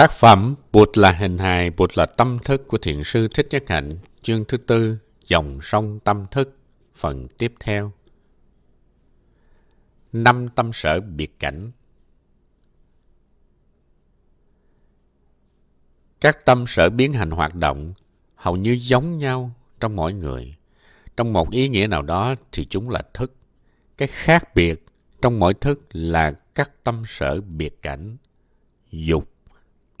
Tác phẩm Bụt là hình hài, Bụt là tâm thức của Thiền sư Thích Nhất Hạnh, chương thứ tư, dòng sông tâm thức, phần tiếp theo. Năm tâm sở biệt cảnh Các tâm sở biến hành hoạt động hầu như giống nhau trong mỗi người. Trong một ý nghĩa nào đó thì chúng là thức. Cái khác biệt trong mỗi thức là các tâm sở biệt cảnh, dục,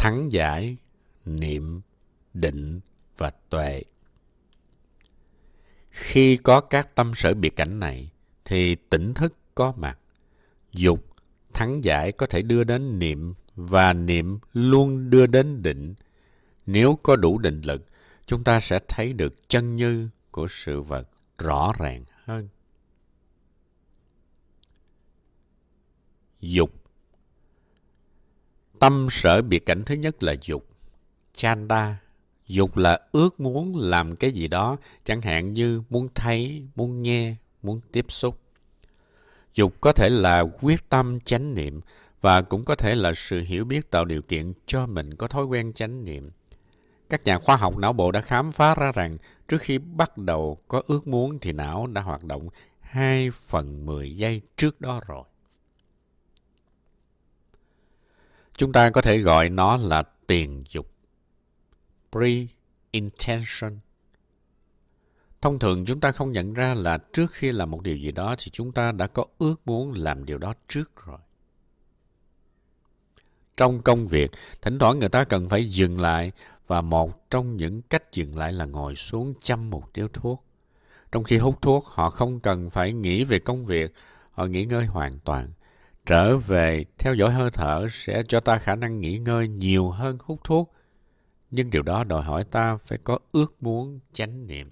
thắng giải, niệm, định và tuệ. Khi có các tâm sở biệt cảnh này, thì tỉnh thức có mặt. Dục, thắng giải có thể đưa đến niệm và niệm luôn đưa đến định. Nếu có đủ định lực, chúng ta sẽ thấy được chân như của sự vật rõ ràng hơn. Dục Tâm sở biệt cảnh thứ nhất là dục. Chanda. Dục là ước muốn làm cái gì đó, chẳng hạn như muốn thấy, muốn nghe, muốn tiếp xúc. Dục có thể là quyết tâm chánh niệm và cũng có thể là sự hiểu biết tạo điều kiện cho mình có thói quen chánh niệm. Các nhà khoa học não bộ đã khám phá ra rằng trước khi bắt đầu có ước muốn thì não đã hoạt động 2 phần 10 giây trước đó rồi. Chúng ta có thể gọi nó là tiền dục. Pre-intention. Thông thường chúng ta không nhận ra là trước khi làm một điều gì đó thì chúng ta đã có ước muốn làm điều đó trước rồi. Trong công việc, thỉnh thoảng người ta cần phải dừng lại và một trong những cách dừng lại là ngồi xuống chăm một điếu thuốc. Trong khi hút thuốc, họ không cần phải nghĩ về công việc, họ nghỉ ngơi hoàn toàn. Trở về theo dõi hơi thở sẽ cho ta khả năng nghỉ ngơi nhiều hơn hút thuốc. Nhưng điều đó đòi hỏi ta phải có ước muốn chánh niệm.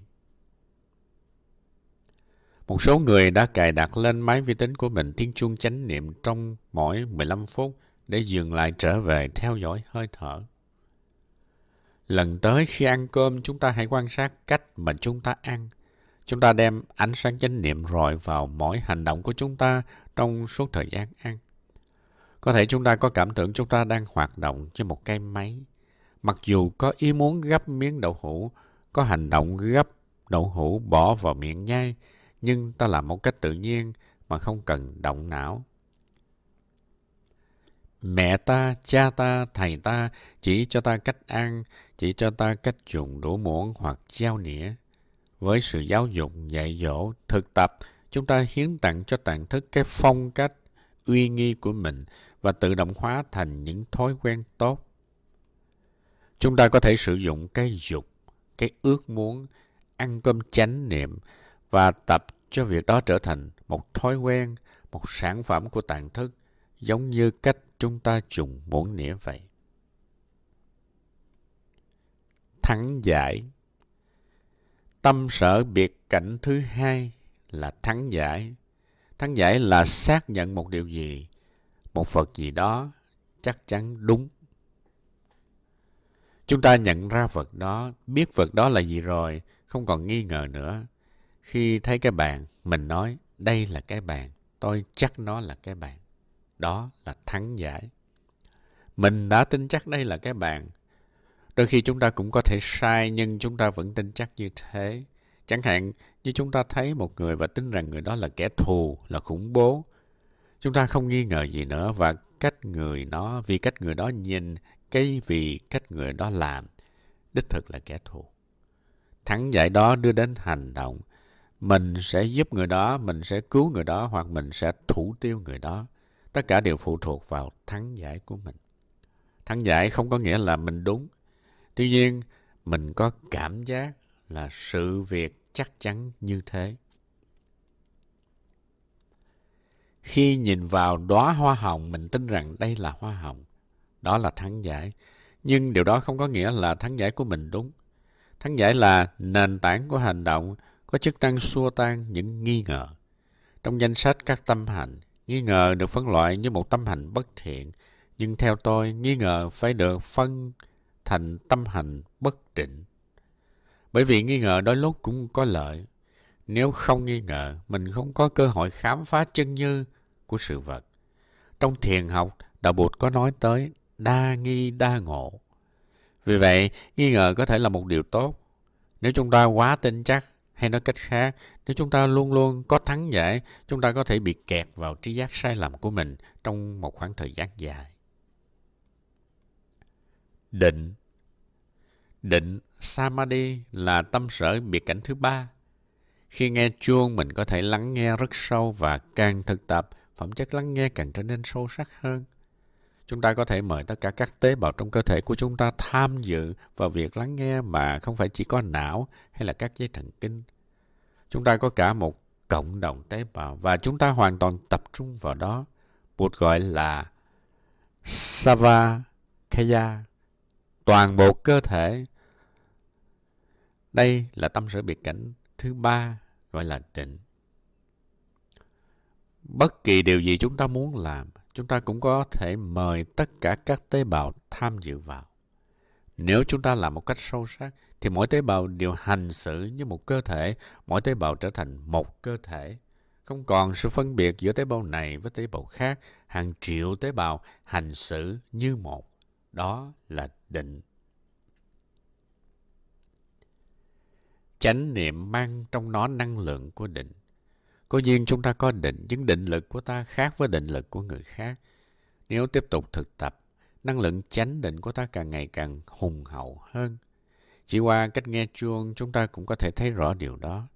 Một số người đã cài đặt lên máy vi tính của mình tiếng chuông chánh niệm trong mỗi 15 phút để dừng lại trở về theo dõi hơi thở. Lần tới khi ăn cơm, chúng ta hãy quan sát cách mà chúng ta ăn. Chúng ta đem ánh sáng chánh niệm rọi vào mỗi hành động của chúng ta trong suốt thời gian ăn. Có thể chúng ta có cảm tưởng chúng ta đang hoạt động trên một cái máy. Mặc dù có ý muốn gấp miếng đậu hũ, có hành động gấp đậu hũ bỏ vào miệng nhai, nhưng ta làm một cách tự nhiên mà không cần động não. Mẹ ta, cha ta, thầy ta chỉ cho ta cách ăn, chỉ cho ta cách dùng đũa muỗng hoặc dao nĩa. Với sự giáo dục, dạy dỗ, thực tập, chúng ta hiến tặng cho tạng thức cái phong cách, uy nghi của mình và tự động hóa thành những thói quen tốt. Chúng ta có thể sử dụng cái dục, cái ước muốn, ăn cơm chánh niệm và tập cho việc đó trở thành một thói quen, một sản phẩm của tạng thức, giống như cách chúng ta dùng muỗng nĩa vậy. Thắng giải Tâm sở biệt cảnh thứ hai là thắng giải. Thắng giải là xác nhận một điều gì, một phật gì đó chắc chắn đúng. Chúng ta nhận ra phật đó, biết phật đó là gì rồi, không còn nghi ngờ nữa. Khi thấy cái bàn, mình nói, đây là cái bàn, tôi chắc nó là cái bàn. Đó là thắng giải. Mình đã tin chắc đây là cái bàn. Đôi khi chúng ta cũng có thể sai, nhưng chúng ta vẫn tin chắc như thế. Chẳng hạn như chúng ta thấy một người và tin rằng người đó là kẻ thù, là khủng bố. Chúng ta không nghi ngờ gì nữa và cách người đó, vì cách người đó nhìn, cái vì cách người đó làm, đích thực là kẻ thù. Thắng giải đó đưa đến hành động. Mình sẽ giúp người đó, mình sẽ cứu người đó hoặc mình sẽ thủ tiêu người đó. Tất cả đều phụ thuộc vào thắng giải của mình. Thắng giải không có nghĩa là mình đúng. Tuy nhiên, mình có cảm giác là sự việc chắc chắn như thế. Khi nhìn vào đóa hoa hồng, mình tin rằng đây là hoa hồng. Đó là thắng giải. Nhưng điều đó không có nghĩa là thắng giải của mình đúng. Thắng giải là nền tảng của hành động, có chức năng xua tan những nghi ngờ. Trong danh sách các tâm hành, nghi ngờ được phân loại như một tâm hành bất thiện. Nhưng theo tôi, nghi ngờ phải được phân thành tâm hành bất định. Bởi vì nghi ngờ đôi lúc cũng có lợi. Nếu không nghi ngờ, mình không có cơ hội khám phá chân như của sự vật. Trong thiền học, Đạo Bụt có nói tới đa nghi đa ngộ. Vì vậy, nghi ngờ có thể là một điều tốt. Nếu chúng ta quá tin chắc, hay nói cách khác, nếu chúng ta luôn luôn có thắng giải, chúng ta có thể bị kẹt vào trí giác sai lầm của mình trong một khoảng thời gian dài. Định Định Samadhi là tâm sở biệt cảnh thứ ba. Khi nghe chuông, mình có thể lắng nghe rất sâu và càng thực tập, phẩm chất lắng nghe càng trở nên sâu sắc hơn. Chúng ta có thể mời tất cả các tế bào trong cơ thể của chúng ta tham dự vào việc lắng nghe mà không phải chỉ có não hay là các dây thần kinh. Chúng ta có cả một cộng đồng tế bào và chúng ta hoàn toàn tập trung vào đó. Bụt gọi là Savakaya, toàn bộ cơ thể. Đây là tâm sở biệt cảnh thứ ba gọi là định. Bất kỳ điều gì chúng ta muốn làm, chúng ta cũng có thể mời tất cả các tế bào tham dự vào. Nếu chúng ta làm một cách sâu sắc, thì mỗi tế bào đều hành xử như một cơ thể, mỗi tế bào trở thành một cơ thể. Không còn sự phân biệt giữa tế bào này với tế bào khác, hàng triệu tế bào hành xử như một. Đó là định. Chánh niệm mang trong nó năng lượng của định. Cố nhiên chúng ta có định, nhưng định lực của ta khác với định lực của người khác. Nếu tiếp tục thực tập, năng lượng chánh định của ta càng ngày càng hùng hậu hơn. Chỉ qua cách nghe chuông, chúng ta cũng có thể thấy rõ điều đó.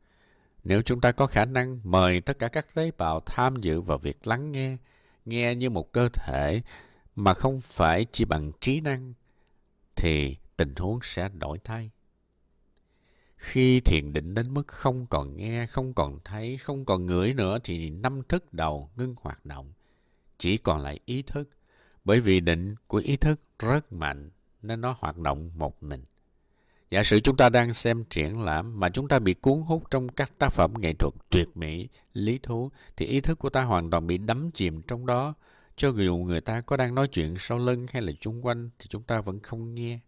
Nếu chúng ta có khả năng mời tất cả các tế bào tham dự vào việc lắng nghe, nghe như một cơ thể mà không phải chỉ bằng trí năng, thì tình huống sẽ đổi thay. Khi thiền định đến mức không còn nghe, không còn thấy, không còn ngửi nữa thì năm thức đầu ngưng hoạt động. Chỉ còn lại ý thức. Bởi vì định của ý thức rất mạnh nên nó hoạt động một mình. Giả sử chúng ta đang xem triển lãm mà chúng ta bị cuốn hút trong các tác phẩm nghệ thuật tuyệt mỹ, lý thú thì ý thức của ta hoàn toàn bị đắm chìm trong đó. Cho dù người ta có đang nói chuyện sau lưng hay là chung quanh thì chúng ta vẫn không nghe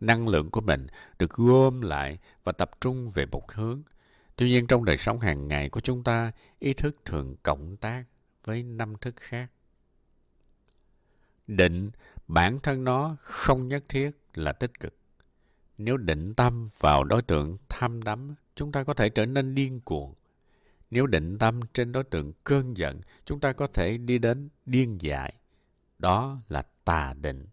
năng lượng của mình được gom lại và tập trung về một hướng. Tuy nhiên trong đời sống hàng ngày của chúng ta, ý thức thường cộng tác với năm thức khác. Định bản thân nó không nhất thiết là tích cực. Nếu định tâm vào đối tượng tham đắm, chúng ta có thể trở nên điên cuồng. Nếu định tâm trên đối tượng cơn giận, chúng ta có thể đi đến điên dại. Đó là tà định.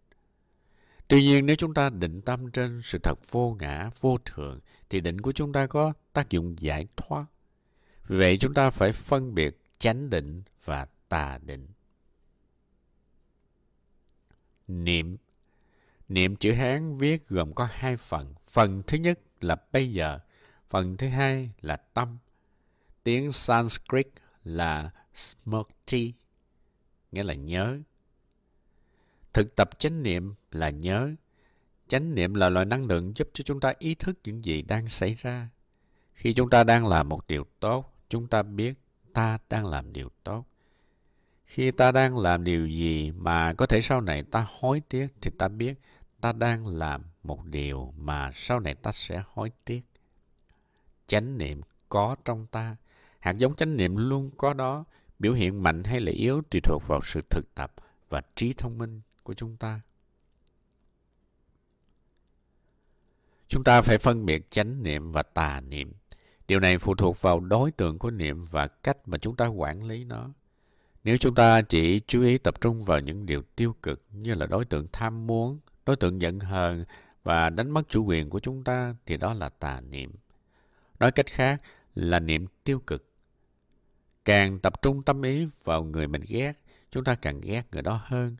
Tuy nhiên nếu chúng ta định tâm trên sự thật vô ngã, vô thường, thì định của chúng ta có tác dụng giải thoát. Vì vậy chúng ta phải phân biệt chánh định và tà định. Niệm Niệm chữ Hán viết gồm có hai phần. Phần thứ nhất là bây giờ, phần thứ hai là tâm. Tiếng Sanskrit là smrti, nghĩa là nhớ. Thực tập chánh niệm là nhớ. Chánh niệm là loại năng lượng giúp cho chúng ta ý thức những gì đang xảy ra. Khi chúng ta đang làm một điều tốt, chúng ta biết ta đang làm điều tốt. Khi ta đang làm điều gì mà có thể sau này ta hối tiếc thì ta biết ta đang làm một điều mà sau này ta sẽ hối tiếc. Chánh niệm có trong ta. Hạt giống chánh niệm luôn có đó. Biểu hiện mạnh hay là yếu tùy thuộc vào sự thực tập và trí thông minh của chúng ta. Chúng ta phải phân biệt chánh niệm và tà niệm. Điều này phụ thuộc vào đối tượng của niệm và cách mà chúng ta quản lý nó. Nếu chúng ta chỉ chú ý tập trung vào những điều tiêu cực như là đối tượng tham muốn, đối tượng giận hờn và đánh mất chủ quyền của chúng ta thì đó là tà niệm. Nói cách khác là niệm tiêu cực. Càng tập trung tâm ý vào người mình ghét, chúng ta càng ghét người đó hơn.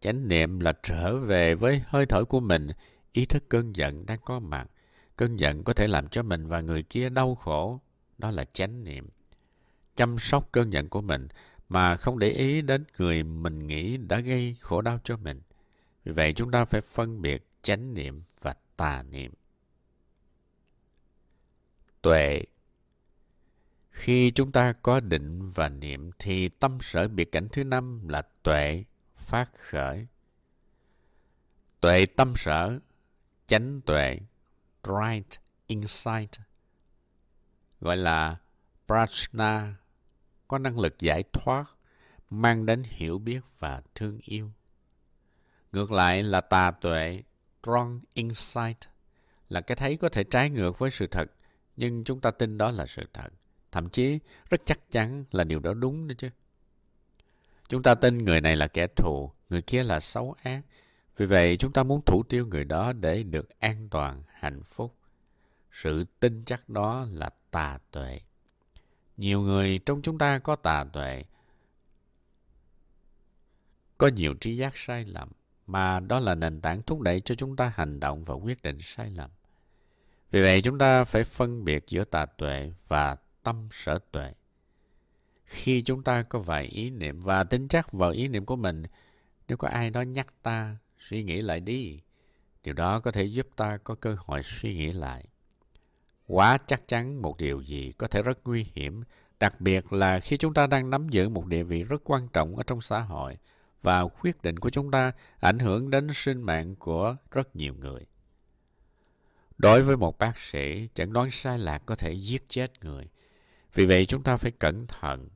Chánh niệm là trở về với hơi thở của mình, ý thức cơn giận đang có mặt. Cơn giận có thể làm cho mình và người kia đau khổ. Đó là chánh niệm. Chăm sóc cơn giận của mình mà không để ý đến người mình nghĩ đã gây khổ đau cho mình. Vì vậy chúng ta phải phân biệt chánh niệm và tà niệm. Tuệ Khi chúng ta có định và niệm thì tâm sở biệt cảnh thứ năm là tuệ phát khởi. Tuệ tâm sở, chánh tuệ, right insight, gọi là prajna, có năng lực giải thoát, mang đến hiểu biết và thương yêu. Ngược lại là tà tuệ, wrong insight, là cái thấy có thể trái ngược với sự thật, nhưng chúng ta tin đó là sự thật. Thậm chí rất chắc chắn là điều đó đúng nữa chứ. Chúng ta tin người này là kẻ thù, người kia là xấu ác. Vì vậy chúng ta muốn thủ tiêu người đó để được an toàn, hạnh phúc. Sự tin chắc đó là tà tuệ. Nhiều người trong chúng ta có tà tuệ, có nhiều trí giác sai lầm, mà đó là nền tảng thúc đẩy cho chúng ta hành động và quyết định sai lầm. Vì vậy chúng ta phải phân biệt giữa tà tuệ và tâm sở tuệ. Khi chúng ta có vài ý niệm và tính chắc vào ý niệm của mình, nếu có ai đó nhắc ta, suy nghĩ lại đi. Điều đó có thể giúp ta có cơ hội suy nghĩ lại. Quá chắc chắn một điều gì có thể rất nguy hiểm, đặc biệt là khi chúng ta đang nắm giữ một địa vị rất quan trọng ở trong xã hội và quyết định của chúng ta ảnh hưởng đến sinh mạng của rất nhiều người. Đối với một bác sĩ, chẩn đoán sai lạc có thể giết chết người. Vì vậy chúng ta phải cẩn thận.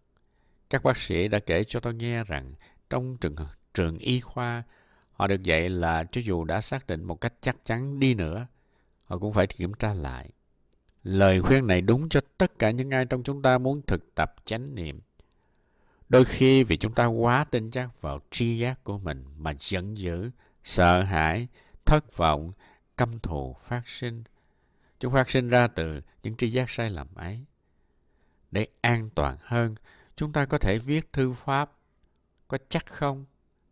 Các bác sĩ đã kể cho tôi nghe rằng trong trường, trường y khoa, họ được dạy là cho dù đã xác định một cách chắc chắn đi nữa, họ cũng phải kiểm tra lại. Lời khuyên này đúng cho tất cả những ai trong chúng ta muốn thực tập chánh niệm. Đôi khi vì chúng ta quá tin chắc vào tri giác của mình mà giận dữ, sợ hãi, thất vọng, căm thù phát sinh. Chúng phát sinh ra từ những tri giác sai lầm ấy. Để an toàn hơn, chúng ta có thể viết thư pháp. Có chắc không?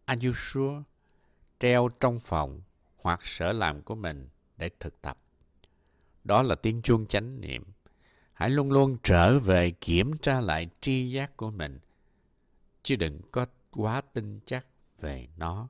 Are you sure? Treo trong phòng hoặc sở làm của mình để thực tập. Đó là tiếng chuông chánh niệm. Hãy luôn luôn trở về kiểm tra lại tri giác của mình, chứ đừng có quá tin chắc về nó.